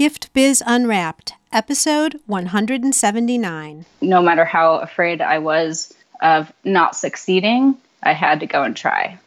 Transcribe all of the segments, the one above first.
Gift Biz Unwrapped, episode 179. No matter how afraid I was of not succeeding, I had to go and try.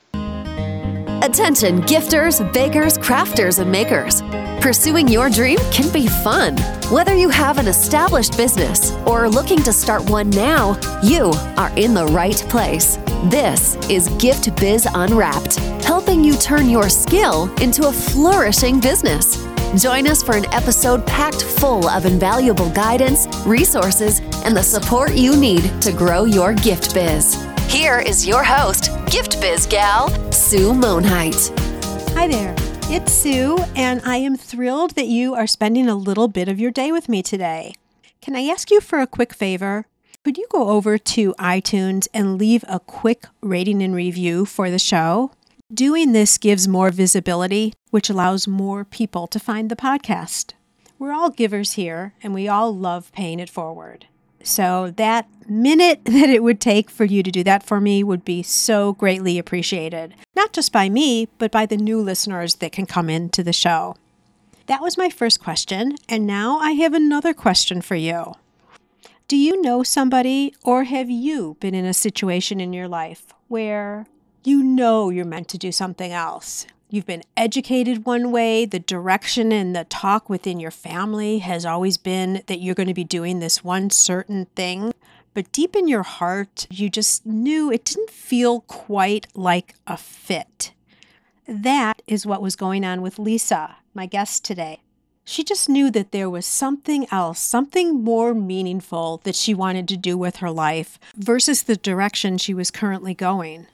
Attention, gifters, bakers, crafters, and makers. Pursuing your dream can be fun. Whether you have an established business or are looking to start one now, you are in the right place. This is Gift Biz Unwrapped, helping you turn your skill into a flourishing business. Join us for an episode packed full of invaluable guidance, resources, and the support you need to grow your gift biz. Here is your host, Gift Biz Gal, Sue Monheit. Hi there, it's Sue, and I am thrilled that you are spending a little bit of your day with me today. Can I ask you for a quick favor? Could you go over to iTunes and leave a quick rating and review for the show? Doing this gives more visibility, which allows more people to find the podcast. We're all givers here, and we all love paying it forward. So, that minute that it would take for you to do that for me would be so greatly appreciated. Not just by me, but by the new listeners that can come into the show. That was my first question, and now I have another question for you. Do you know somebody, or have you been in a situation in your life where you know you're meant to do something else? You've been educated one way, the direction and the talk within your family has always been that you're going to be doing this one certain thing. But deep in your heart, you just knew it didn't feel quite like a fit. That is what was going on with Lisa, my guest today. She just knew that there was something else, something more meaningful that she wanted to do with her life versus the direction she was currently going.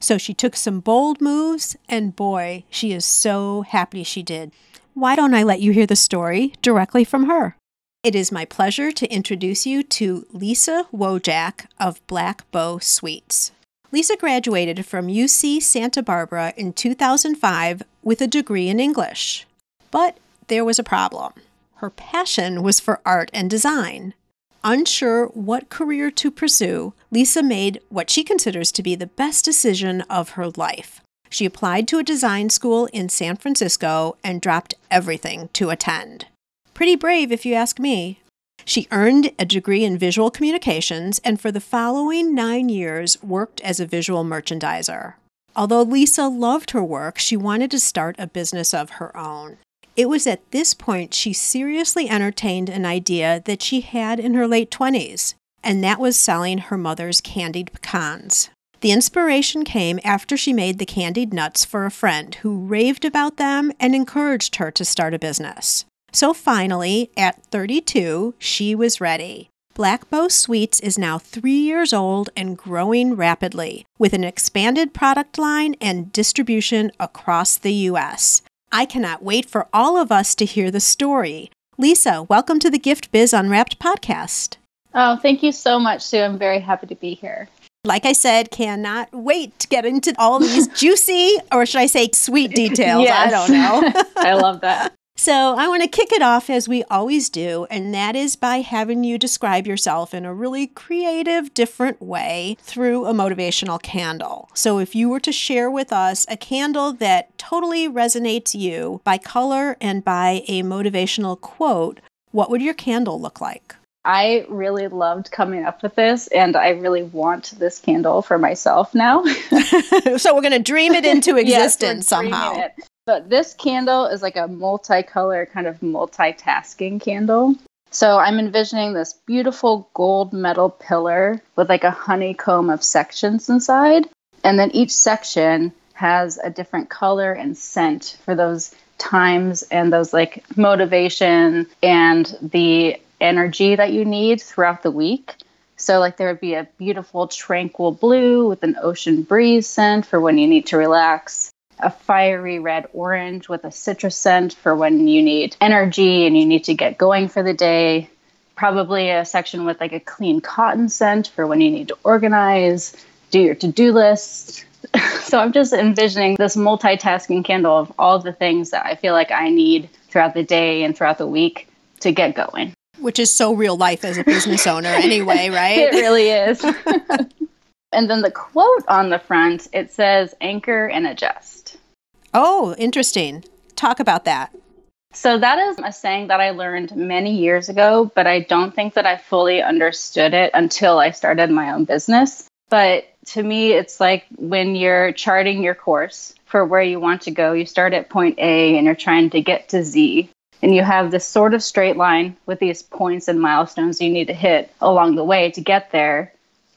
So she took some bold moves, and boy, she is so happy she did. Why don't I let you hear the story directly from her? It is my pleasure to introduce you to Lisa Wojak of Black Bow Sweets. Lisa graduated from UC Santa Barbara in 2005 with a degree in English. But there was a problem. Her passion was for art and design. Unsure what career to pursue, Lisa made what she considers to be the best decision of her life. She applied to a design school in San Francisco and dropped everything to attend. Pretty brave, if you ask me. She earned a degree in visual communications and for the following nine years worked as a visual merchandiser. Although Lisa loved her work, she wanted to start a business of her own. It was at this point she seriously entertained an idea that she had in her late 20s, and that was selling her mother's candied pecans. The inspiration came after she made the candied nuts for a friend who raved about them and encouraged her to start a business. So finally, at 32, she was ready. Black Bow Sweets is now three years old and growing rapidly, with an expanded product line and distribution across the U.S. I cannot wait for all of us to hear the story. Lisa, welcome to the Gift Biz Unwrapped podcast. Oh, thank you so much, Sue. I'm very happy to be here. Like I said, cannot wait to get into all these juicy, or should I say sweet details? Yes. I don't know. I love that. So, I want to kick it off as we always do, and that is by having you describe yourself in a really creative, different way through a motivational candle. So, if you were to share with us a candle that totally resonates you by color and by a motivational quote, what would your candle look like? I really loved coming up with this, and I really want this candle for myself now. so, we're going to dream it into existence Yes, somehow. it. But this candle is like a multicolor, kind of multitasking candle. So I'm envisioning this beautiful gold metal pillar with like a honeycomb of sections inside. And then each section has a different color and scent for those times and those like motivation and the energy that you need throughout the week. So, like, there would be a beautiful, tranquil blue with an ocean breeze scent for when you need to relax, a fiery red orange with a citrus scent for when you need energy and you need to get going for the day, probably a section with like a clean cotton scent for when you need to organize, do your to do list. so, I'm just envisioning this multitasking candle of all the things that I feel like I need throughout the day and throughout the week to get going. Which is so real life as a business owner, anyway, right? It really is. and then the quote on the front, it says anchor and adjust. Oh, interesting. Talk about that. So that is a saying that I learned many years ago, but I don't think that I fully understood it until I started my own business. But to me, it's like when you're charting your course for where you want to go, you start at point A and you're trying to get to Z. And you have this sort of straight line with these points and milestones you need to hit along the way to get there.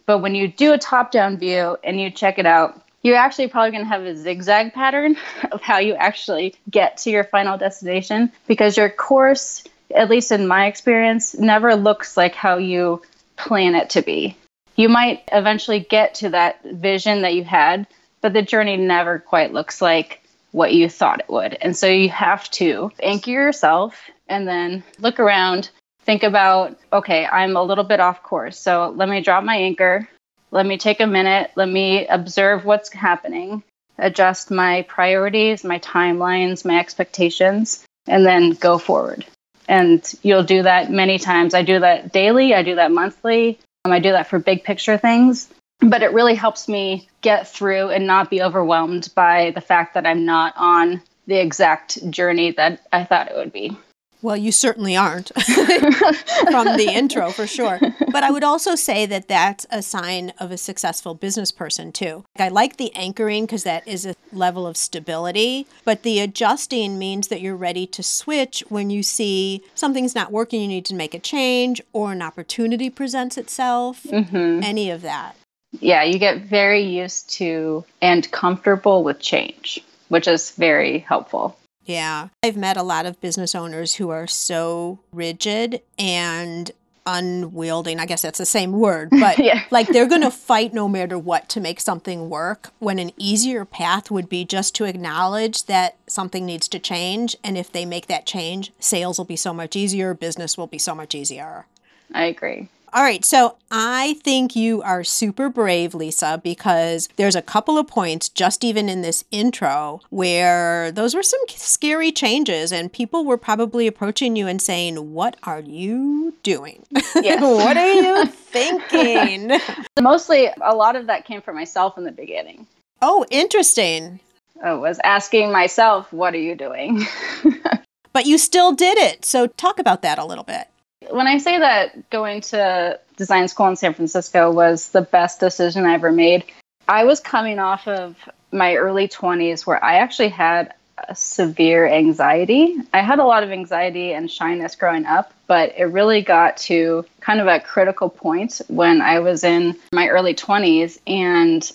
But when you do a top down view and you check it out, you're actually probably going to have a zigzag pattern of how you actually get to your final destination because your course, at least in my experience, never looks like how you plan it to be. You might eventually get to that vision that you had, but the journey never quite looks like what you thought it would. And so you have to anchor yourself and then look around, think about, okay, I'm a little bit off course. So let me drop my anchor let me take a minute, let me observe what's happening, adjust my priorities, my timelines, my expectations, and then go forward. And you'll do that many times. I do that daily, I do that monthly, um, I do that for big picture things. But it really helps me get through and not be overwhelmed by the fact that I'm not on the exact journey that I thought it would be. Well, you certainly aren't from the intro for sure. But I would also say that that's a sign of a successful business person too. I like the anchoring because that is a level of stability, but the adjusting means that you're ready to switch when you see something's not working, you need to make a change, or an opportunity presents itself, mm-hmm. any of that. Yeah, you get very used to and comfortable with change, which is very helpful. Yeah. I've met a lot of business owners who are so rigid and unwielding. I guess that's the same word, but yeah. like they're going to fight no matter what to make something work when an easier path would be just to acknowledge that something needs to change. And if they make that change, sales will be so much easier, business will be so much easier. I agree. All right, so I think you are super brave, Lisa, because there's a couple of points just even in this intro where those were some scary changes, and people were probably approaching you and saying, What are you doing? Yes. what are you thinking? Mostly, a lot of that came from myself in the beginning. Oh, interesting. I was asking myself, What are you doing? but you still did it. So, talk about that a little bit. When I say that going to design school in San Francisco was the best decision I ever made, I was coming off of my early 20s where I actually had severe anxiety. I had a lot of anxiety and shyness growing up, but it really got to kind of a critical point when I was in my early 20s and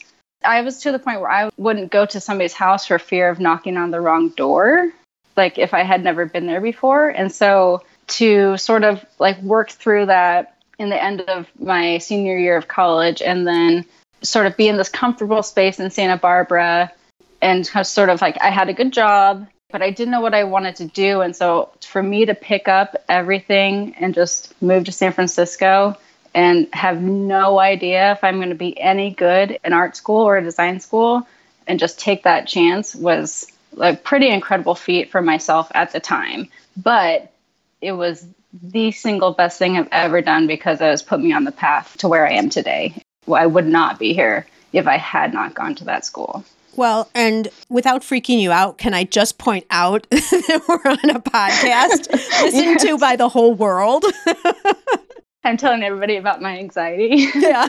I was to the point where I wouldn't go to somebody's house for fear of knocking on the wrong door, like if I had never been there before. And so to sort of like work through that in the end of my senior year of college and then sort of be in this comfortable space in Santa Barbara and sort of like I had a good job, but I didn't know what I wanted to do. And so for me to pick up everything and just move to San Francisco and have no idea if I'm going to be any good in art school or design school and just take that chance was a pretty incredible feat for myself at the time. But it was the single best thing I've ever done because it has put me on the path to where I am today. I would not be here if I had not gone to that school. Well, and without freaking you out, can I just point out that we're on a podcast listened yes. to by the whole world? I'm telling everybody about my anxiety. yeah.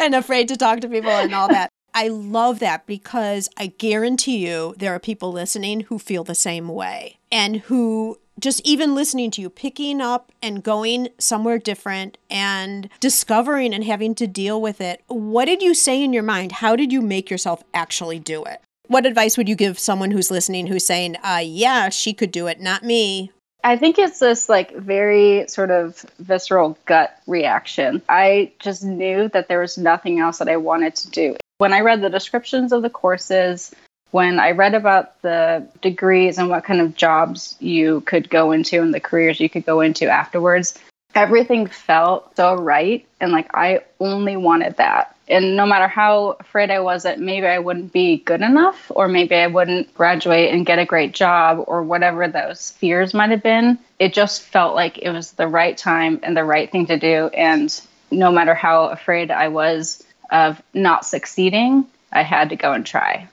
and afraid to talk to people and all that. I love that because I guarantee you there are people listening who feel the same way and who just even listening to you, picking up and going somewhere different and discovering and having to deal with it. What did you say in your mind? How did you make yourself actually do it? What advice would you give someone who's listening who's saying, uh, yeah, she could do it, not me? I think it's this like very sort of visceral gut reaction. I just knew that there was nothing else that I wanted to do. When I read the descriptions of the courses, when I read about the degrees and what kind of jobs you could go into and the careers you could go into afterwards, everything felt so right. And like I only wanted that. And no matter how afraid I was that maybe I wouldn't be good enough, or maybe I wouldn't graduate and get a great job, or whatever those fears might have been, it just felt like it was the right time and the right thing to do. And no matter how afraid I was of not succeeding, I had to go and try.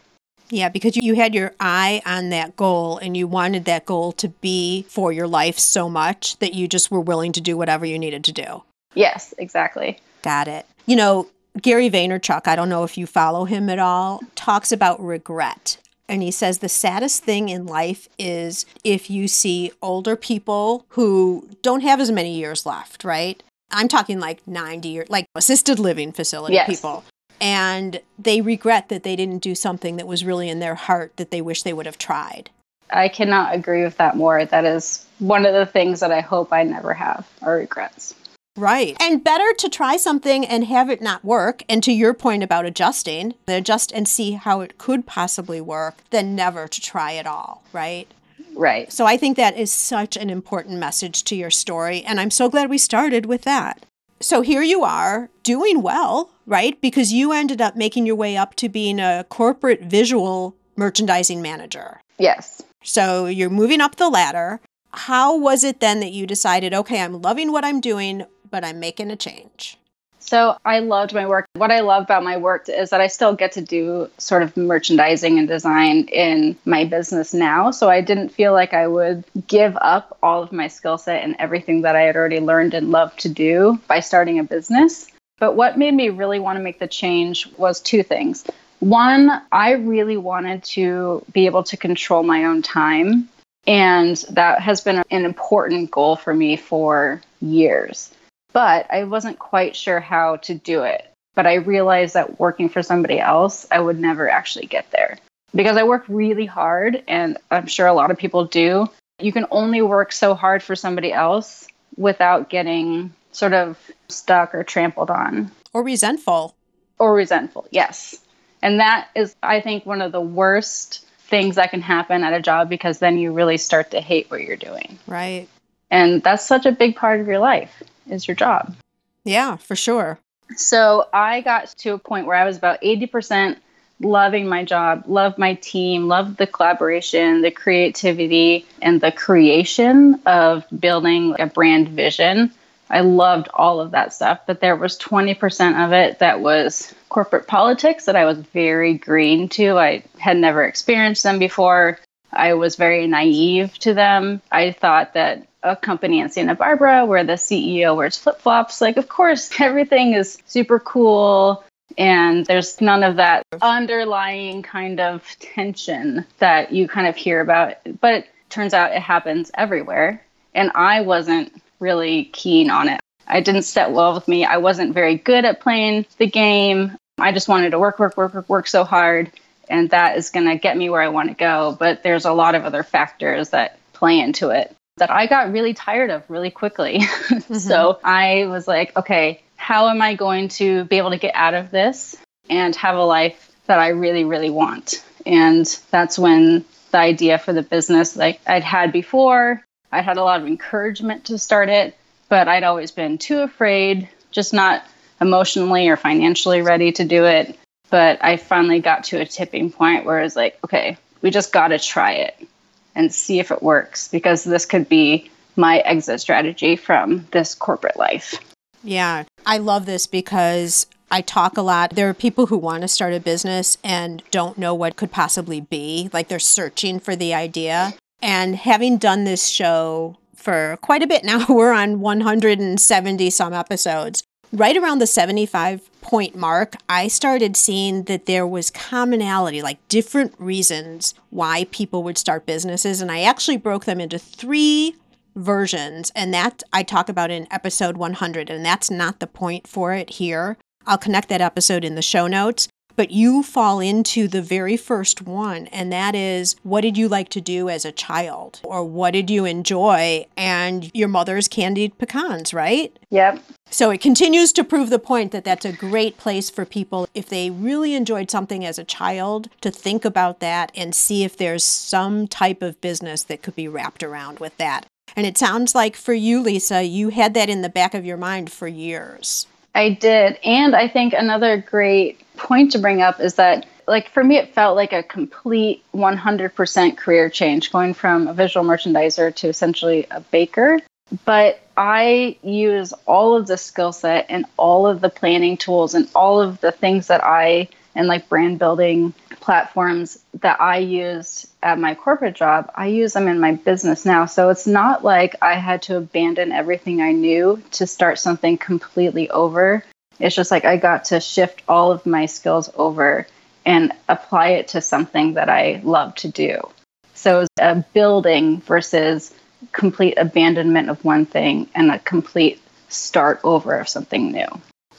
Yeah, because you had your eye on that goal and you wanted that goal to be for your life so much that you just were willing to do whatever you needed to do. Yes, exactly. Got it. You know, Gary Vaynerchuk, I don't know if you follow him at all, talks about regret. And he says the saddest thing in life is if you see older people who don't have as many years left, right? I'm talking like 90 or like assisted living facility Yes. people. And they regret that they didn't do something that was really in their heart that they wish they would have tried. I cannot agree with that more. That is one of the things that I hope I never have are regrets. Right. And better to try something and have it not work. And to your point about adjusting, adjust and see how it could possibly work than never to try at all. Right. Right. So I think that is such an important message to your story. And I'm so glad we started with that. So here you are doing well, right? Because you ended up making your way up to being a corporate visual merchandising manager. Yes. So you're moving up the ladder. How was it then that you decided, okay, I'm loving what I'm doing, but I'm making a change? So I loved my work. What I love about my work is that I still get to do sort of merchandising and design in my business now. So I didn't feel like I would give up all of my skill set and everything that I had already learned and loved to do by starting a business. But what made me really want to make the change was two things. One, I really wanted to be able to control my own time. And that has been an important goal for me for years but I wasn't quite sure how to do it. But I realized that working for somebody else, I would never actually get there because I work really hard, and I'm sure a lot of people do. You can only work so hard for somebody else without getting sort of stuck or trampled on Or resentful? or resentful. Yes. And that is, I think, one of the worst things that can happen at a job because then you really start to hate what you're doing. Right. And that's such a big part of your life is your job. Yeah, for sure. So I got to a point where I was about 80% loving my job, loved my team, loved the collaboration, the creativity, and the creation of building a brand vision. I loved all of that stuff, but there was 20% of it that was corporate politics that I was very green to. I had never experienced them before. I was very naive to them. I thought that a company in Santa Barbara where the CEO wears flip flops, like, of course, everything is super cool. And there's none of that underlying kind of tension that you kind of hear about. But turns out it happens everywhere. And I wasn't really keen on it. I didn't set well with me. I wasn't very good at playing the game. I just wanted to work, work, work, work, work so hard. And that is going to get me where I want to go. But there's a lot of other factors that play into it that I got really tired of really quickly. Mm-hmm. so I was like, okay, how am I going to be able to get out of this and have a life that I really, really want? And that's when the idea for the business like I'd had before, I had a lot of encouragement to start it, but I'd always been too afraid, just not emotionally or financially ready to do it. But I finally got to a tipping point where I was like, okay, we just got to try it and see if it works because this could be my exit strategy from this corporate life. Yeah, I love this because I talk a lot. There are people who want to start a business and don't know what could possibly be, like they're searching for the idea. And having done this show for quite a bit now, we're on 170 some episodes. Right around the 75 point mark, I started seeing that there was commonality, like different reasons why people would start businesses. And I actually broke them into three versions, and that I talk about in episode 100. And that's not the point for it here. I'll connect that episode in the show notes. But you fall into the very first one, and that is what did you like to do as a child? Or what did you enjoy? And your mother's candied pecans, right? Yep. So it continues to prove the point that that's a great place for people if they really enjoyed something as a child to think about that and see if there's some type of business that could be wrapped around with that. And it sounds like for you, Lisa, you had that in the back of your mind for years. I did. And I think another great point to bring up is that, like, for me, it felt like a complete 100% career change going from a visual merchandiser to essentially a baker. But I use all of the skill set and all of the planning tools and all of the things that I and like brand building platforms that I used at my corporate job, I use them in my business now. So it's not like I had to abandon everything I knew to start something completely over. It's just like I got to shift all of my skills over and apply it to something that I love to do. So it's a building versus complete abandonment of one thing and a complete start over of something new.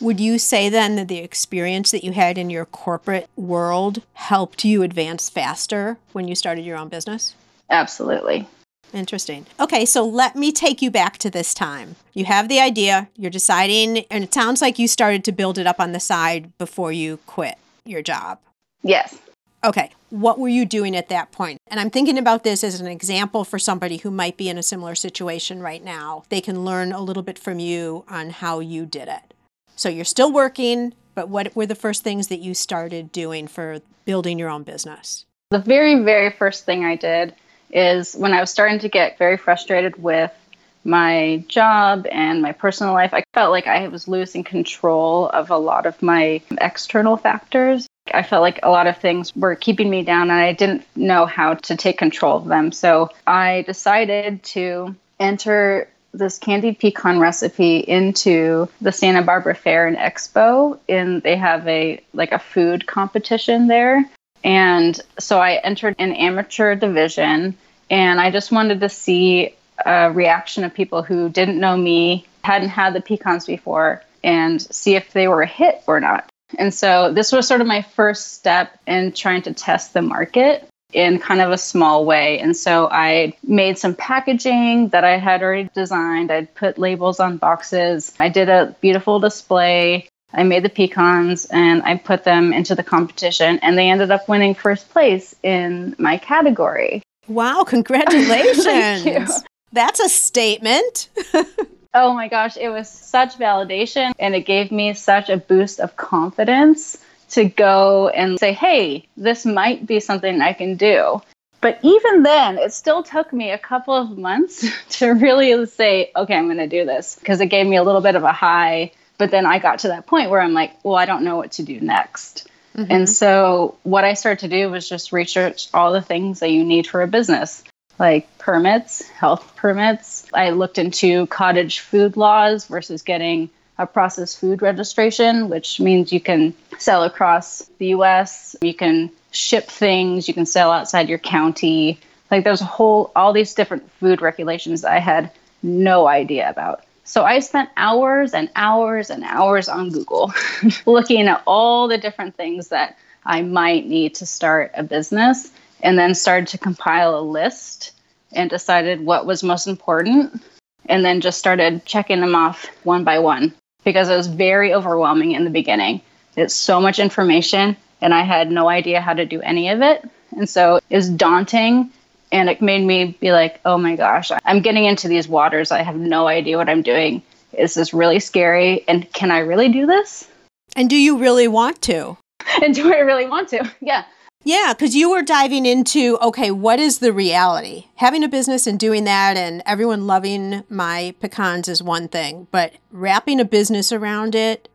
Would you say then that the experience that you had in your corporate world helped you advance faster when you started your own business? Absolutely. Interesting. Okay, so let me take you back to this time. You have the idea, you're deciding, and it sounds like you started to build it up on the side before you quit your job. Yes. Okay, what were you doing at that point? And I'm thinking about this as an example for somebody who might be in a similar situation right now. They can learn a little bit from you on how you did it. So you're still working, but what were the first things that you started doing for building your own business? The very, very first thing I did is when I was starting to get very frustrated with my job and my personal life, I felt like I was losing control of a lot of my external factors. I felt like a lot of things were keeping me down and I didn't know how to take control of them. So I decided to enter this candied pecan recipe into the Santa Barbara Fair and Expo and they have a like a food competition there. And so I entered an amateur division and I just wanted to see a reaction of people who didn't know me, hadn't had the pecans before, and see if they were a hit or not. And so this was sort of my first step in trying to test the market in kind of a small way. And so I made some packaging that I had already designed. I'd put labels on boxes. I did a beautiful display. I made the pecans and I put them into the competition, and they ended up winning first place in my category. Wow, congratulations. That's a statement. oh my gosh, it was such validation and it gave me such a boost of confidence to go and say, hey, this might be something I can do. But even then, it still took me a couple of months to really say, okay, I'm going to do this because it gave me a little bit of a high. But then I got to that point where I'm like, well, I don't know what to do next. Mm-hmm. And so what I started to do was just research all the things that you need for a business, like permits, health permits. I looked into cottage food laws versus getting a processed food registration, which means you can sell across the US, you can ship things, you can sell outside your county. Like there's a whole all these different food regulations I had no idea about. So I spent hours and hours and hours on Google looking at all the different things that I might need to start a business and then started to compile a list and decided what was most important and then just started checking them off one by one because it was very overwhelming in the beginning. It's so much information and I had no idea how to do any of it. And so it was daunting and it made me be like, oh my gosh, I'm getting into these waters. I have no idea what I'm doing. Is this really scary? And can I really do this? And do you really want to? and do I really want to? Yeah. Yeah, because you were diving into okay, what is the reality? Having a business and doing that, and everyone loving my pecans is one thing, but wrapping a business around it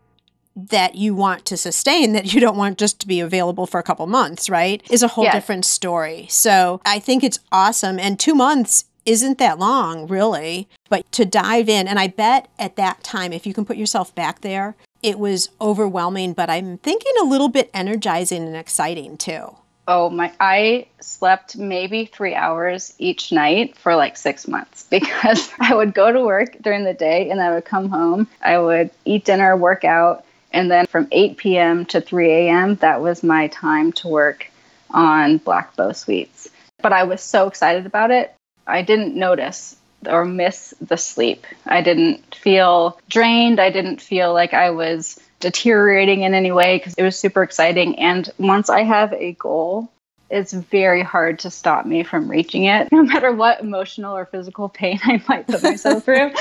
that you want to sustain that you don't want just to be available for a couple months, right? Is a whole yes. different story. So I think it's awesome. And two months isn't that long, really. But to dive in, and I bet at that time, if you can put yourself back there, it was overwhelming, but I'm thinking a little bit energizing and exciting too. Oh my, I slept maybe three hours each night for like six months because I would go to work during the day and I would come home. I would eat dinner, work out, and then from 8 p.m. to 3 a.m., that was my time to work on Black Bow Sweets. But I was so excited about it. I didn't notice or miss the sleep. I didn't feel drained. I didn't feel like I was deteriorating in any way because it was super exciting. And once I have a goal, it's very hard to stop me from reaching it, no matter what emotional or physical pain I might put myself through.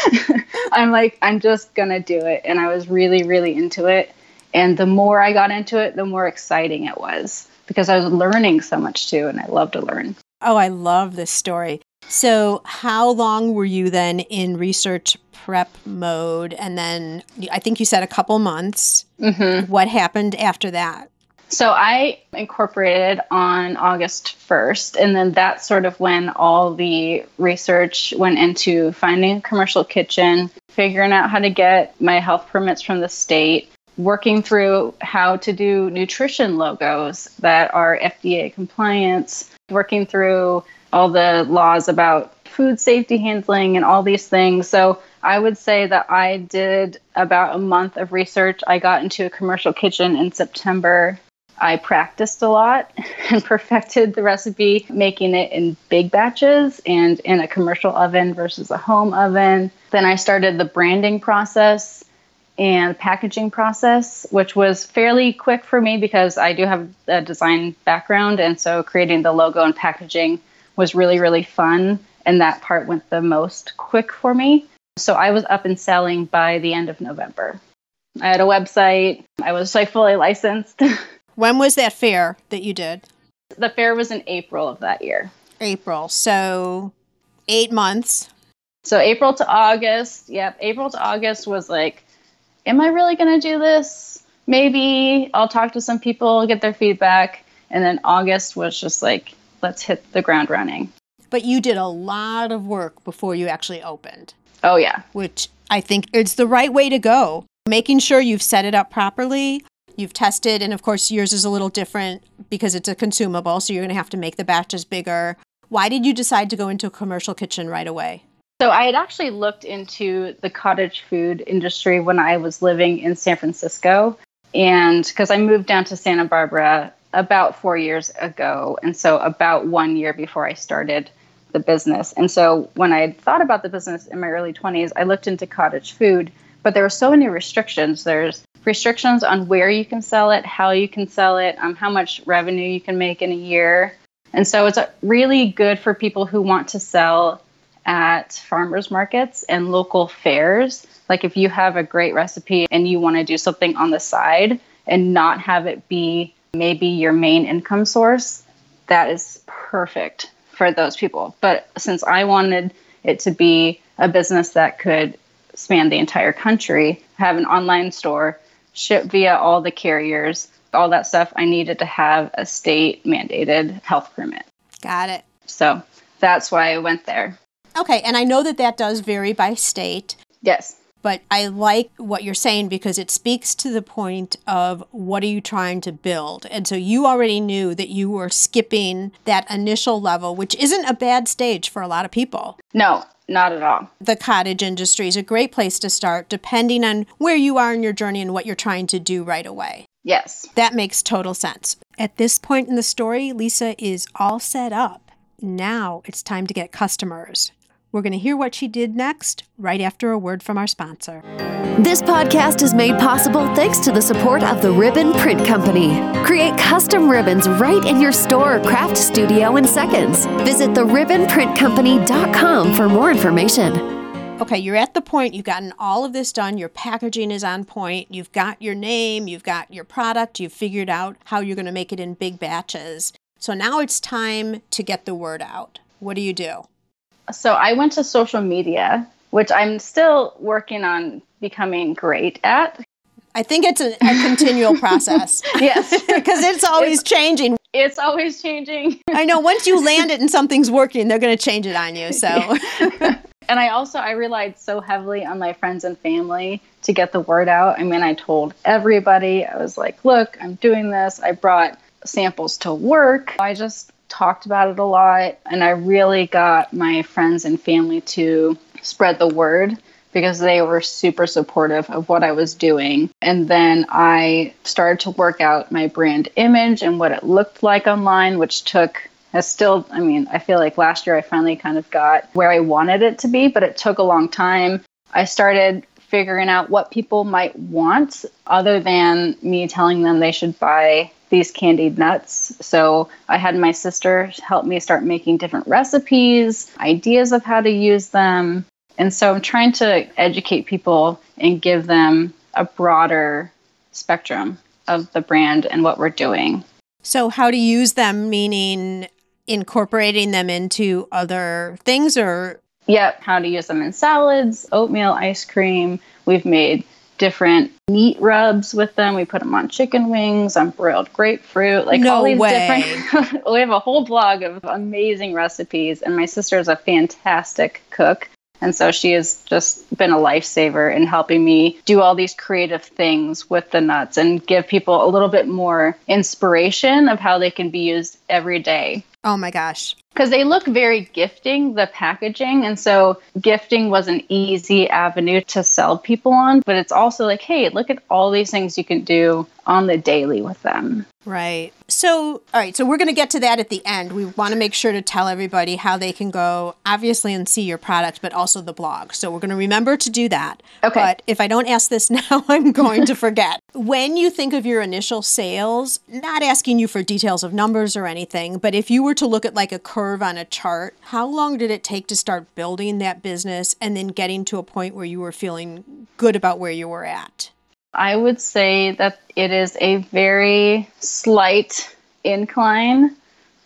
I'm like, I'm just going to do it. And I was really, really into it. And the more I got into it, the more exciting it was because I was learning so much too. And I love to learn. Oh, I love this story. So, how long were you then in research prep mode? And then I think you said a couple months. Mm-hmm. What happened after that? So I incorporated on August 1st, and then that's sort of when all the research went into finding a commercial kitchen, figuring out how to get my health permits from the state, working through how to do nutrition logos that are FDA compliance, working through all the laws about food safety handling and all these things. So I would say that I did about a month of research. I got into a commercial kitchen in September I practiced a lot and perfected the recipe, making it in big batches and in a commercial oven versus a home oven. Then I started the branding process and packaging process, which was fairly quick for me because I do have a design background. And so creating the logo and packaging was really, really fun. And that part went the most quick for me. So I was up and selling by the end of November. I had a website, I was like fully licensed. When was that fair that you did? The fair was in April of that year. April. So eight months. So April to August. Yep. April to August was like, am I really going to do this? Maybe I'll talk to some people, get their feedback. And then August was just like, let's hit the ground running. But you did a lot of work before you actually opened. Oh, yeah. Which I think it's the right way to go. Making sure you've set it up properly, You've tested, and of course, yours is a little different because it's a consumable, so you're going to have to make the batches bigger. Why did you decide to go into a commercial kitchen right away? So, I had actually looked into the cottage food industry when I was living in San Francisco. And because I moved down to Santa Barbara about four years ago, and so about one year before I started the business. And so, when I had thought about the business in my early 20s, I looked into cottage food, but there were so many restrictions. There's restrictions on where you can sell it, how you can sell it, um, how much revenue you can make in a year. And so it's really good for people who want to sell at farmers markets and local fairs. Like if you have a great recipe and you want to do something on the side and not have it be maybe your main income source, that is perfect for those people. But since I wanted it to be a business that could span the entire country, have an online store, ship via all the carriers, all that stuff, I needed to have a state mandated health permit. Got it. So that's why I went there. Okay, and I know that that does vary by state. Yes. But I like what you're saying because it speaks to the point of what are you trying to build. And so you already knew that you were skipping that initial level, which isn't a bad stage for a lot of people. No, not at all. The cottage industry is a great place to start, depending on where you are in your journey and what you're trying to do right away. Yes. That makes total sense. At this point in the story, Lisa is all set up. Now it's time to get customers. We're going to hear what she did next, right after a word from our sponsor. This podcast is made possible thanks to the support of the Ribbon Print Company. Create custom ribbons right in your store or craft studio in seconds. Visit theribbonprintcompany.com for more information. Okay, you're at the point you've gotten all of this done. Your packaging is on point. You've got your name, you've got your product, you've figured out how you're going to make it in big batches. So now it's time to get the word out. What do you do? So I went to social media, which I'm still working on becoming great at. I think it's a, a continual process. yes. Because it's always it's, changing. It's always changing. I know once you land it and something's working, they're going to change it on you. So And I also I relied so heavily on my friends and family to get the word out. I mean, I told everybody. I was like, "Look, I'm doing this. I brought samples to work." I just talked about it a lot, and I really got my friends and family to spread the word because they were super supportive of what I was doing. And then I started to work out my brand image and what it looked like online, which took has still, I mean, I feel like last year I finally kind of got where I wanted it to be, but it took a long time. I started figuring out what people might want other than me telling them they should buy these candied nuts. So I had my sister help me start making different recipes, ideas of how to use them. And so I'm trying to educate people and give them a broader spectrum of the brand and what we're doing. So, how to use them, meaning incorporating them into other things or? Yep, how to use them in salads, oatmeal ice cream. We've made different meat rubs with them. We put them on chicken wings, on broiled grapefruit, like No all these way. different. we have a whole blog of amazing recipes, and my sister is a fantastic cook. And so she has just been a lifesaver in helping me do all these creative things with the nuts and give people a little bit more inspiration of how they can be used every day Oh my gosh. Because they look very gifting the packaging and so gifting was an easy avenue to sell people on but it's also like hey look at all these things you can do on the daily with them Right. So, all right. So, we're going to get to that at the end. We want to make sure to tell everybody how they can go, obviously, and see your product, but also the blog. So, we're going to remember to do that. Okay. But if I don't ask this now, I'm going to forget. when you think of your initial sales, not asking you for details of numbers or anything, but if you were to look at like a curve on a chart, how long did it take to start building that business and then getting to a point where you were feeling good about where you were at? I would say that it is a very slight incline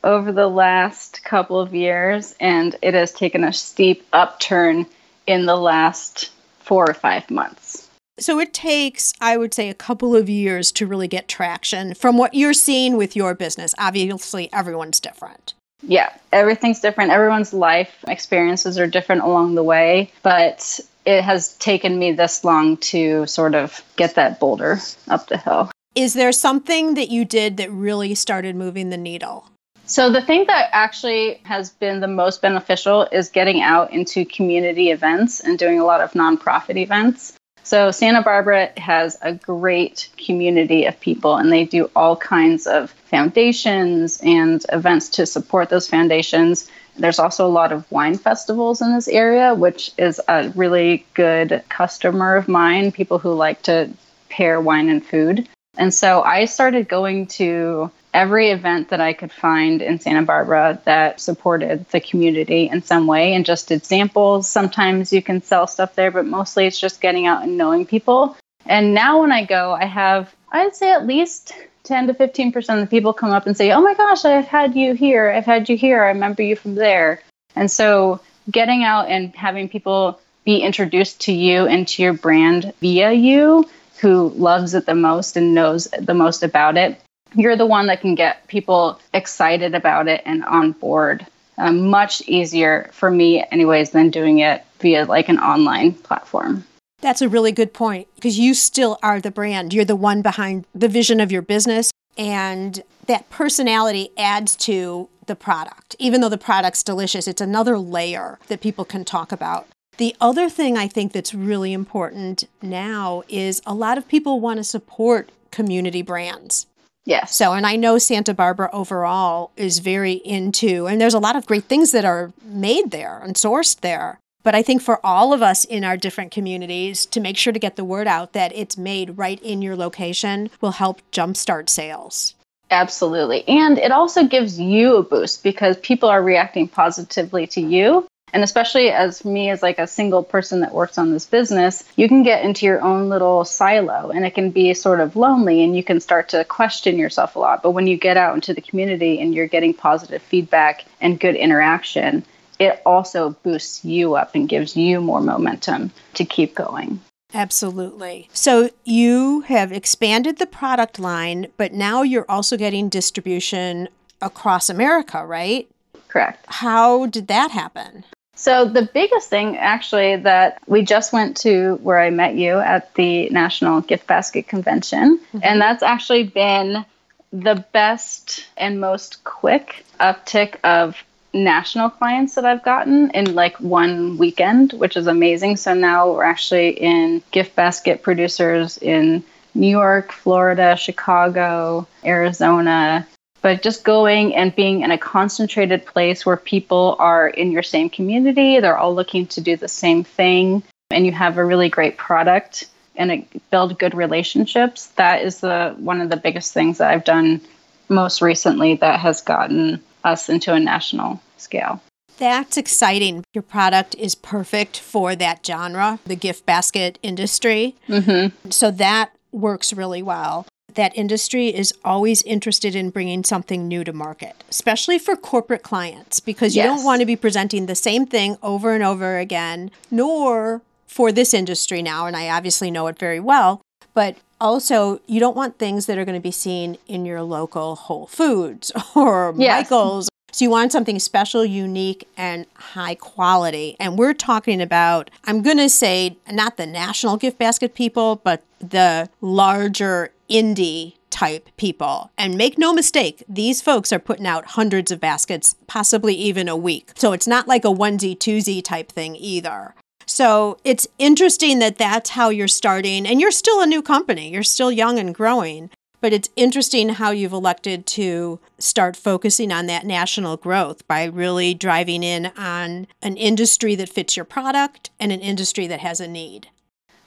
over the last couple of years and it has taken a steep upturn in the last four or five months So it takes, I would say, a couple of years to really get traction from what you're seeing with your business. Obviously, everyone's different. Yeah, everything's different. Everyone's life experiences are different along the way, but it has taken me this long to sort of get that boulder up the hill. Is there something that you did that really started moving the needle? So, the thing that actually has been the most beneficial is getting out into community events and doing a lot of nonprofit events. So, Santa Barbara has a great community of people, and they do all kinds of foundations and events to support those foundations. There's also a lot of wine festivals in this area, which is a really good customer of mine, people who like to pair wine and food. And so I started going to every event that I could find in Santa Barbara that supported the community in some way and just did samples. Sometimes you can sell stuff there, but mostly it's just getting out and knowing people. And now when I go, I have, I'd say at least 10 to 15% of the people come up and say, Oh my gosh, I've had you here. I've had you here. I remember you from there. And so getting out and having people be introduced to you and to your brand via you who loves it the most and knows the most about it, you're the one that can get people excited about it and on board. Uh, much easier for me, anyways, than doing it via like an online platform. That's a really good point because you still are the brand. You're the one behind the vision of your business, and that personality adds to the product. Even though the product's delicious, it's another layer that people can talk about. The other thing I think that's really important now is a lot of people want to support community brands. Yes. So, and I know Santa Barbara overall is very into, and there's a lot of great things that are made there and sourced there. But I think for all of us in our different communities to make sure to get the word out that it's made right in your location will help jumpstart sales. Absolutely. And it also gives you a boost because people are reacting positively to you. And especially as me, as like a single person that works on this business, you can get into your own little silo and it can be sort of lonely and you can start to question yourself a lot. But when you get out into the community and you're getting positive feedback and good interaction, it also boosts you up and gives you more momentum to keep going. Absolutely. So you have expanded the product line, but now you're also getting distribution across America, right? Correct. How did that happen? So the biggest thing actually that we just went to where I met you at the National Gift Basket Convention mm-hmm. and that's actually been the best and most quick uptick of national clients that I've gotten in like one weekend, which is amazing. So now we're actually in gift basket producers in New York, Florida, Chicago, Arizona, but just going and being in a concentrated place where people are in your same community, they're all looking to do the same thing, and you have a really great product and it, build good relationships. That is the one of the biggest things that I've done most recently that has gotten us into a national scale. That's exciting. Your product is perfect for that genre, the gift basket industry. Mm-hmm. So that works really well. That industry is always interested in bringing something new to market, especially for corporate clients, because you Yes. don't want to be presenting the same thing over and over again, nor for this industry now, and I obviously know it very well, but also you don't want things that are going to be seen in your local Whole Foods or Yes. Michael's. So you want something special, unique, and high quality. And we're talking about, I'm going to say, not the national gift basket people, but the larger indie type people. And make no mistake, these folks are putting out hundreds of baskets, possibly even a week. So it's not like a onesie, twosie type thing either. So it's interesting that that's how you're starting, and you're still a new company, you're still young and growing. But it's interesting how you've elected to start focusing on that national growth by really driving in on an industry that fits your product and an industry that has a need.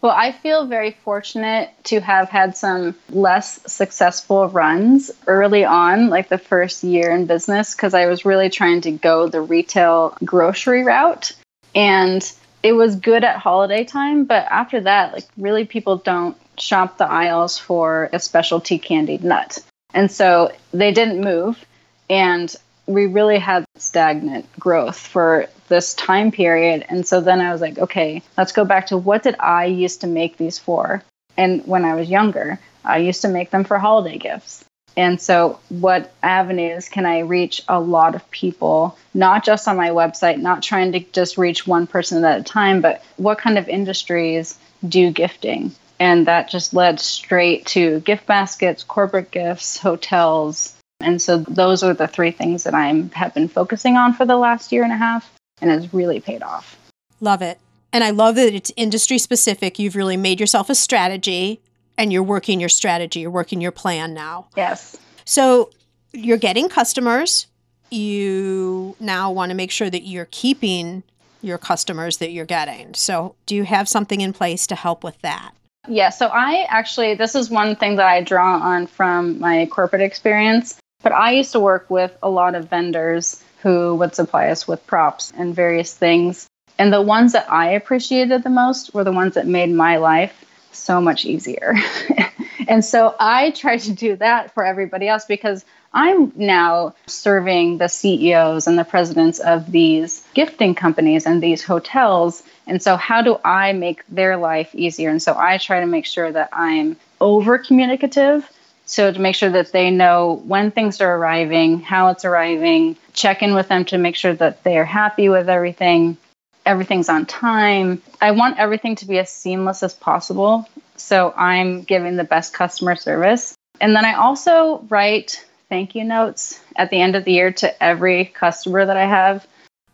Well, I feel very fortunate to have had some less successful runs early on, like the first year in business, because I was really trying to go the retail grocery route. And it was good at holiday time, but after that, like really people don't shop the aisles for a specialty candied nut. And so they didn't move. And we really had stagnant growth for this time period. And so then I was like, okay, let's go back to what did I used to make these for? And when I was younger, I used to make them for holiday gifts. And so, what avenues can I reach a lot of people, not just on my website, not trying to just reach one person at a time, but what kind of industries do gifting? And that just led straight to gift baskets, corporate gifts, hotels. And so, those are the three things that I have been focusing on for the last year and a half, and it's really paid off. Love it. And I love that it's industry specific. You've really made yourself a strategy and you're working your strategy, you're working your plan now. Yes. So you're getting customers. You now want to make sure that you're keeping your customers that you're getting. So, do you have something in place to help with that? Yeah, so I actually, this is one thing that I draw on from my corporate experience, but I used to work with a lot of vendors who would supply us with props and various things. And the ones that I appreciated the most were the ones that made my life so much easier. and so I try to do that for everybody else because I'm now serving the CEOs and the presidents of these gifting companies and these hotels. And so, how do I make their life easier? And so, I try to make sure that I'm over communicative. So, to make sure that they know when things are arriving, how it's arriving, check in with them to make sure that they are happy with everything, everything's on time. I want everything to be as seamless as possible. So, I'm giving the best customer service. And then I also write thank you notes at the end of the year to every customer that I have.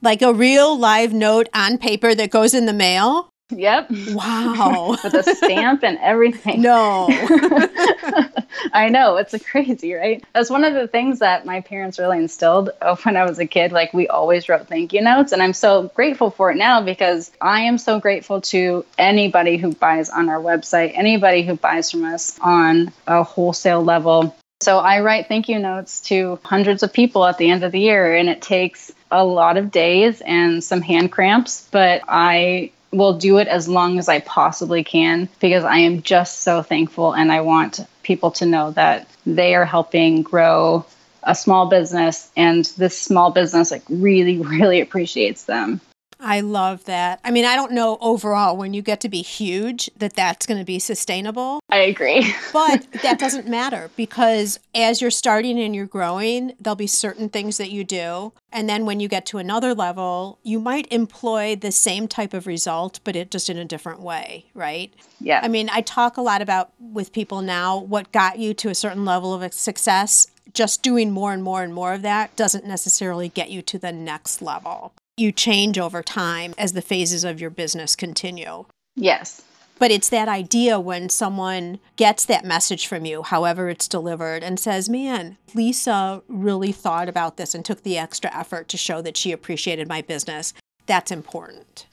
Like a real live note on paper that goes in the mail? Yep. Wow. With a stamp and everything. no. I know, it's crazy, right? That's one of the things that my parents really instilled uh, when I was a kid. Like, we always wrote thank you notes. And I'm so grateful for it now because I am so grateful to anybody who buys on our website, anybody who buys from us on a wholesale level. So I write thank you notes to hundreds of people at the end of the year, and it takes a lot of days and some hand cramps, but I will do it as long as I possibly can because I am just so thankful and I want people to know that they are helping grow a small business and this small business like really really appreciates them. I love that. I mean, I don't know overall when you get to be huge that that's going to be sustainable. I agree. But that doesn't matter because as you're starting and you're growing, there'll be certain things that you do. And then when you get to another level, you might employ the same type of result, but it just in a different way, right? Yeah. I mean, I talk a lot about with people now what got you to a certain level of success. Just doing more and more and more of that doesn't necessarily get you to the next level. You change over time as the phases of your business continue. yes. But it's that idea when someone gets that message from you, however it's delivered, and says, Man, Lisa really thought about this and took the extra effort to show that she appreciated my business. That's important.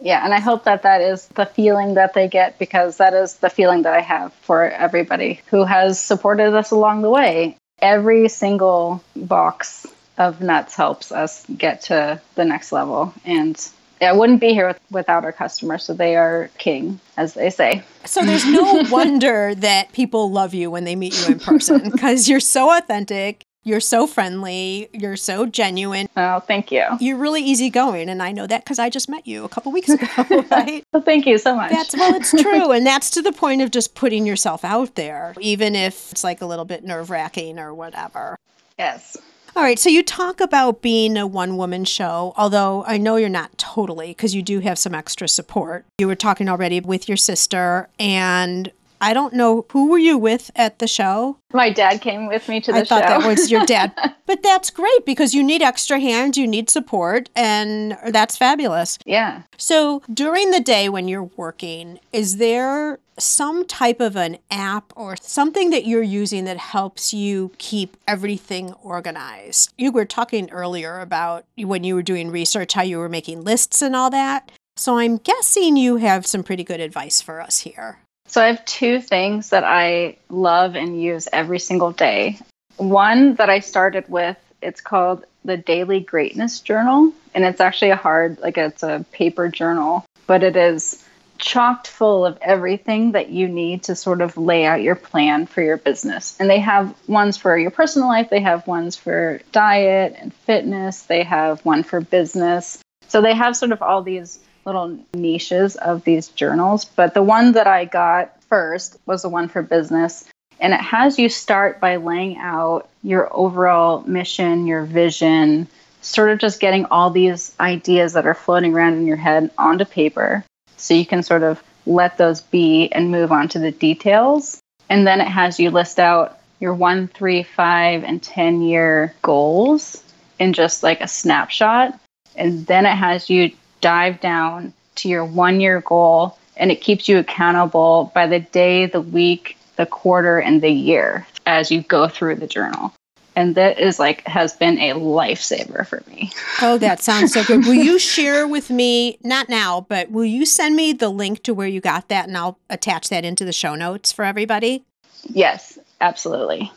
Yeah, and I hope that that is the feeling that they get because that is the feeling that I have for everybody who has supported us along the way. Every single box of nuts helps us get to the next level. And I wouldn't be here with, without our customers, so they are king, as they say. So there's no wonder that people love you when they meet you in person because you're so authentic. You're so friendly. You're so genuine. Oh, thank you. You're really easygoing. And I know that because I just met you a couple weeks ago, right? well, thank you so much. That's, well, it's true. and that's to the point of just putting yourself out there, even if it's like a little bit nerve wracking or whatever. Yes. All right, so you talk about being a one woman show, although I know you're not totally because you do have some extra support. You were talking already with your sister, and I don't know who were you with at the show? My dad came with me to the I thought show. that was your dad. but that's great because you need extra hands, you need support, and that's fabulous. yeah. So during the day when you're working, is there some type of an app or something that you're using that helps you keep everything organized? You were talking earlier about when you were doing research, how you were making lists and all that. So I'm guessing you have some pretty good advice for us here. So I have two things that I love and use every single day. One that I started with, it's called the Daily Greatness Journal, and it's actually a hard, like it's a paper journal, but it is chocked full of everything that you need to sort of lay out your plan for your business. And they have ones for your personal life, they have ones for diet and fitness, they have one for business. So they have sort of all these little niches of these journals, but the one that I got first was the one for business. And it has you start by laying out your overall mission, your vision, sort of just getting all these ideas that are floating around in your head onto paper so you can sort of let those be and move on to the details. And then it has you list out your one, three, five, and 10 year goals in just like a snapshot. And then it has you dive down to your one year goal and it keeps you accountable by the day, the week, the quarter, and the year as you go through the journal. And that is like has been a lifesaver for me. Oh, that sounds so good. Will you share with me, not now, but will you send me the link to where you got that and I'll attach that into the show notes for everybody? Yes, absolutely.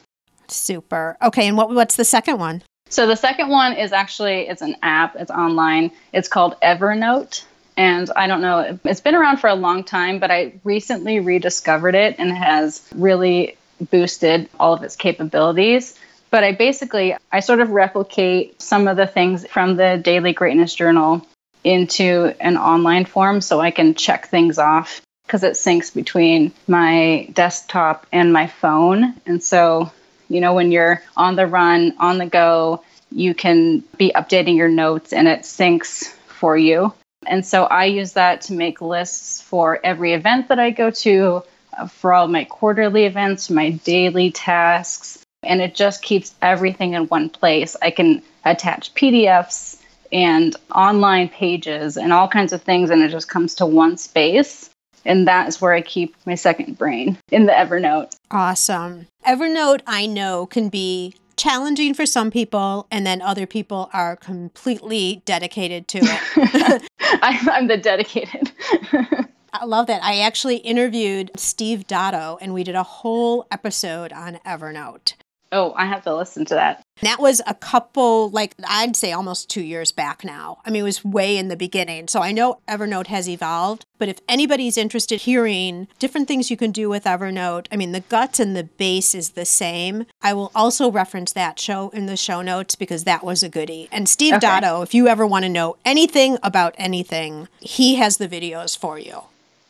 Super. Okay, and what what's the second one? So the second one is actually it's an app, it's online. It's called Evernote. And I don't know, it's been around for a long time, but I recently rediscovered it and has really boosted all of its capabilities. But I basically I sort of replicate some of the things from the Daily Greatness Journal into an online form so I can check things off because it syncs between my desktop and my phone. And so, you know, when you're on the run, on the go, you can be updating your notes and it syncs for you. And so I use that to make lists for every event that I go to, uh, for all my quarterly events, my daily tasks, and it just keeps everything in one place. I can attach PDFs and online pages and all kinds of things, and it just comes to one space. And that is where I keep my second brain in the Evernote. Awesome. Evernote, I know, can be challenging for some people, and then other people are completely dedicated to it. I'm, I'm the dedicated. I love that. I actually interviewed Steve Dotto, and we did a whole episode on Evernote. oh, I have to listen to that. That was a couple, like I'd say almost two years back now. I mean, it was way in the beginning. So I know Evernote has evolved, but if anybody's interested hearing different things you can do with Evernote, I mean, the guts and the base is the same. I will also reference that show in the show notes because that was a goodie. And Steve Okay. Dotto, if you ever want to know anything about anything, he has the videos for you.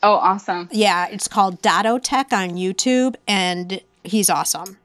Oh, awesome. Yeah, it's called Dotto Tech on YouTube, and he's awesome.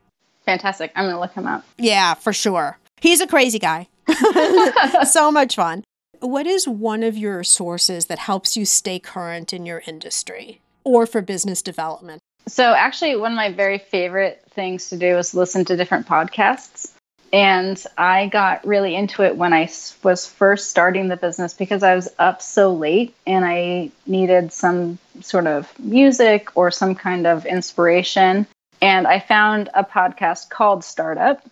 Fantastic. I'm going to look him up. Yeah, for sure. He's a crazy guy. so much fun. What is one of your sources that helps you stay current in your industry or for business development? So, actually, one of my very favorite things to do is listen to different podcasts. And I got really into it when I was first starting the business because I was up so late and I needed some sort of music or some kind of inspiration. And I found a podcast called Startup.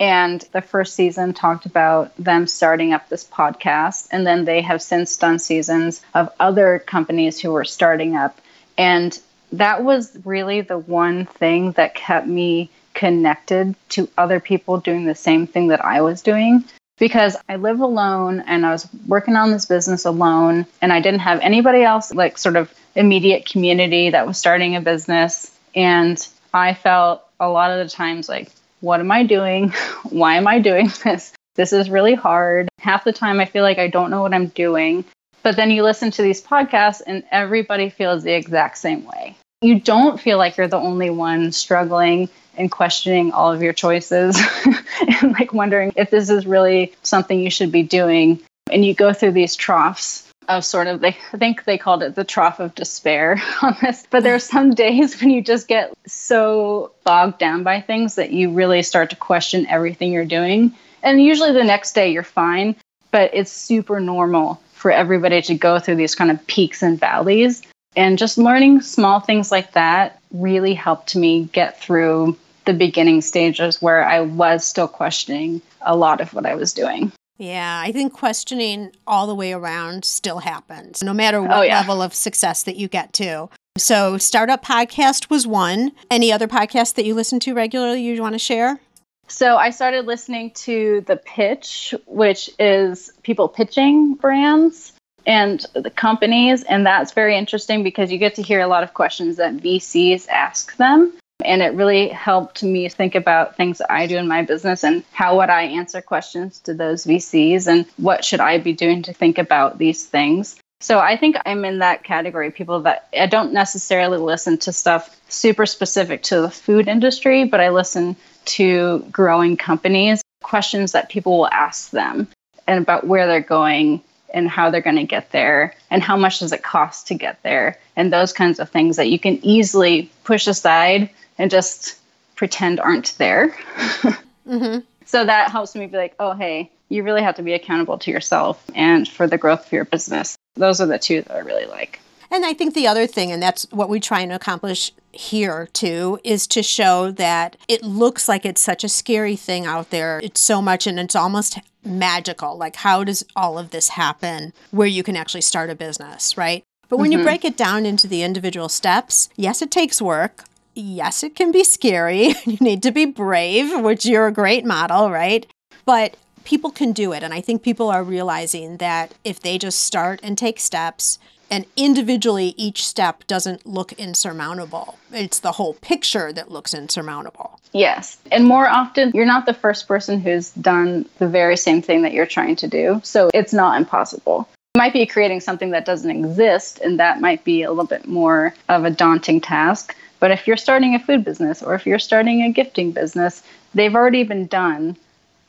And the first season talked about them starting up this podcast. And then they have since done seasons of other companies who were starting up. And that was really the one thing that kept me connected to other people doing the same thing that I was doing. Because I live alone and I was working on this business alone, and I didn't have anybody else, like sort of immediate community that was starting a business. And I felt a lot of the times like what am I doing? Why am I doing this? This is really hard. Half the time, I feel like I don't know what I'm doing. But then you listen to these podcasts, and everybody feels the exact same way. You don't feel like you're the only one struggling and questioning all of your choices and like wondering if this is really something you should be doing. And you go through these troughs of sort of they I think they called it the trough of despair on this. But there are some days when you just get so bogged down by things that you really start to question everything you're doing. And usually the next day you're fine, but it's super normal for everybody to go through these kind of peaks and valleys. And just learning small things like that really helped me get through the beginning stages where I was still questioning a lot of what I was doing. Yeah, I think questioning all the way around still happens, no matter oh, what Oh, yeah. level of success that you get to. So, Startup Podcast was one. Any other podcasts that you listen to regularly you want to share? So I started listening to The Pitch, which is people pitching brands and the companies. And that's very interesting because you get to hear a lot of questions that VCs ask them. And it really helped me think about things I do in my business and how would I answer questions to those VCs and what should I be doing to think about these things. So I think I'm in that category, of people that I don't necessarily listen to stuff super specific to the food industry, but I listen to growing companies, questions that people will ask them and about where they're going and how they're going to get there and how much does it cost to get there and those kinds of things that you can easily push aside and just pretend aren't there. Mm-hmm. So that helps me be like, oh, hey, you really have to be accountable to yourself and for the growth of your business. Those are the two that I really like. And I think the other thing, and that's what we're trying to accomplish here too, is to show that it looks like it's such a scary thing out there. It's so much and it's almost magical. Like, how does all of this happen where you can actually start a business, right? But when you mm-hmm. break it down into the individual steps, yes, it takes work. Yes, it can be scary. you need to be brave, which you're a great model, right? But people can do it. And I think people are realizing that if they just start and take steps, and individually each step doesn't look insurmountable, it's the whole picture that looks insurmountable. Yes. And more often, you're not the first person who's done the very same thing that you're trying to do. So it's not impossible. You might be creating something that doesn't exist, and that might be a little bit more of a daunting task. But if you're starting a food business or if you're starting a gifting business, they've already been done.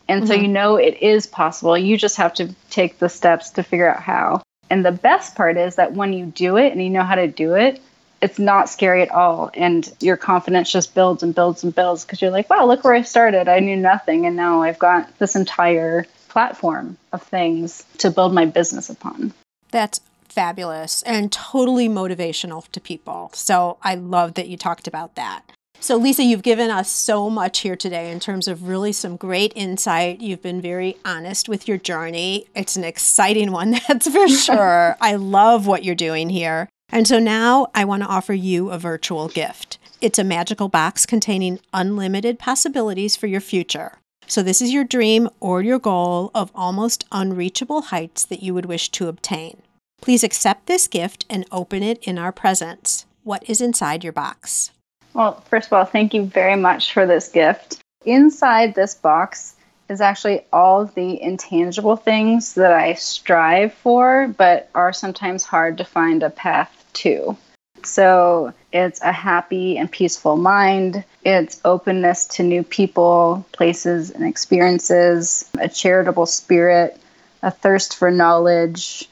And so mm-hmm. you know it is possible. You just have to take the steps to figure out how. And the best part is that when you do it and you know how to do it, it's not scary at all. And your confidence just builds and builds and builds because you're like, wow, look where I started. I knew nothing. And now I've got this entire platform of things to build my business upon. That's fabulous and totally motivational to people. So I love that you talked about that. So, Lisa, you've given us so much here today in terms of really some great insight. You've been very honest with your journey. It's an exciting one, that's for sure. I love what you're doing here. And so now I want to offer you a virtual gift. It's a magical box containing unlimited possibilities for your future. So, this is your dream or your goal of almost unreachable heights that you would wish to obtain. Please accept this gift and open it in our presence. What is inside your box? Well, first of all, thank you very much for this gift. Inside this box is actually all the intangible things that I strive for, but are sometimes hard to find a path to. So it's a happy and peaceful mind, it's openness to new people, places, and experiences, a charitable spirit, a thirst for knowledge,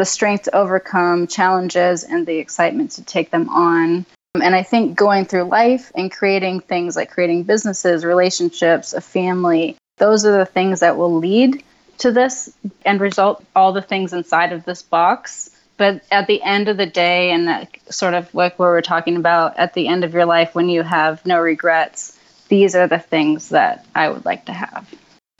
the strength to overcome challenges, and the excitement to take them on. And I think going through life and creating things like creating businesses, relationships, a family, those are the things that will lead to this end result, all the things inside of this box. But at the end of the day, and sort of like what we're talking about at the end of your life when you have no regrets, these are the things that I would like to have.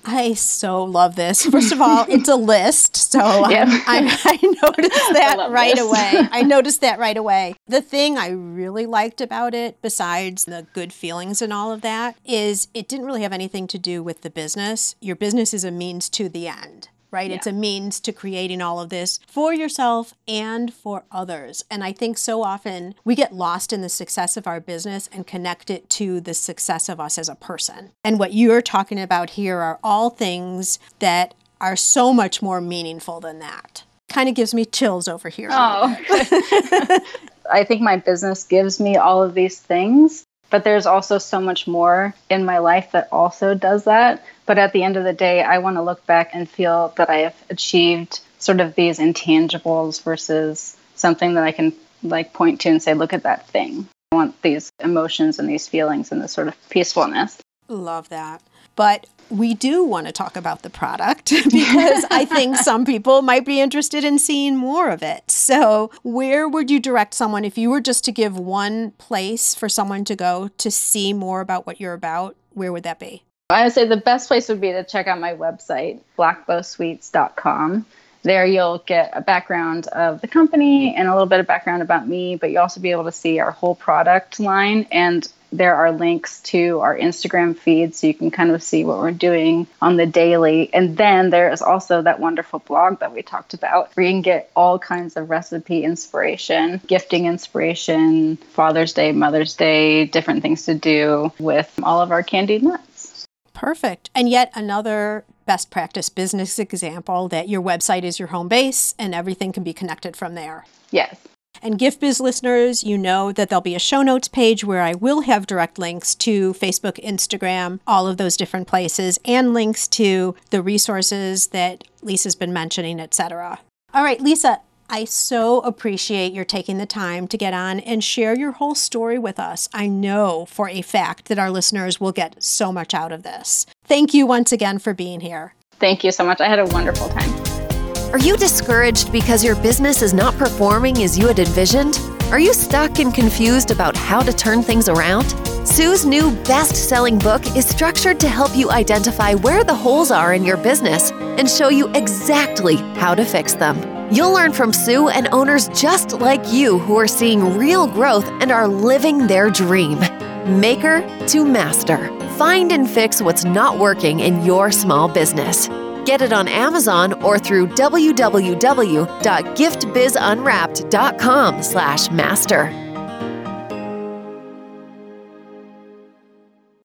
I so love this. First of all, it's a list. So Yeah. I'm, I noticed that love right this. away. I noticed that right away. The thing I really liked about it, besides the good feelings and all of that, is it didn't really have anything to do with the business. Your business is a means to the end. Right? Yeah. It's a means to creating all of this for yourself and for others. And I think so often we get lost in the success of our business and connect it to the success of us as a person. And what you're talking about here are all things that are so much more meaningful than that. Kind of gives me chills over here. Oh. I think my business gives me all of these things, but there's also so much more in my life that also does that. But at the end of the day, I want to look back and feel that I have achieved sort of these intangibles versus something that I can like point to and say, look at that thing. I want these emotions and these feelings and this sort of peacefulness. Love that. But we do want to talk about the product because I think some people might be interested in seeing more of it. So, where would you direct someone if you were just to give one place for someone to go to see more about what you're about? Where would that be? I would say the best place would be to check out my website, blackbowsweets.com. There you'll get a background of the company and a little bit of background about me, but you'll also be able to see our whole product line and there are links to our Instagram feed so you can kind of see what we're doing on the daily. And then there is also that wonderful blog that we talked about where you can get all kinds of recipe inspiration, gifting inspiration, Father's Day, Mother's Day, different things to do with all of our candied nuts. Perfect. And yet another best practice business example that your website is your home base and everything can be connected from there. Yes. And GiftBiz listeners, you know that there'll be a show notes page where I will have direct links to Facebook, Instagram, all of those different places, and links to the resources that Lisa's been mentioning, etc. All right, Lisa, I so appreciate your taking the time to get on and share your whole story with us. I know for a fact that our listeners will get so much out of this. Thank you once again for being here. Thank you so much. I had a wonderful time. Are you discouraged because your business is not performing as you had envisioned? Are you stuck and confused about how to turn things around? Sue's new best selling book is structured to help you identify where the holes are in your business and show you exactly how to fix them. You'll learn from Sue and owners just like you who are seeing real growth and are living their dream. Maker to master. Find and fix what's not working in your small business. Get it on Amazon or through www.giftbizunwrapped.com slash master.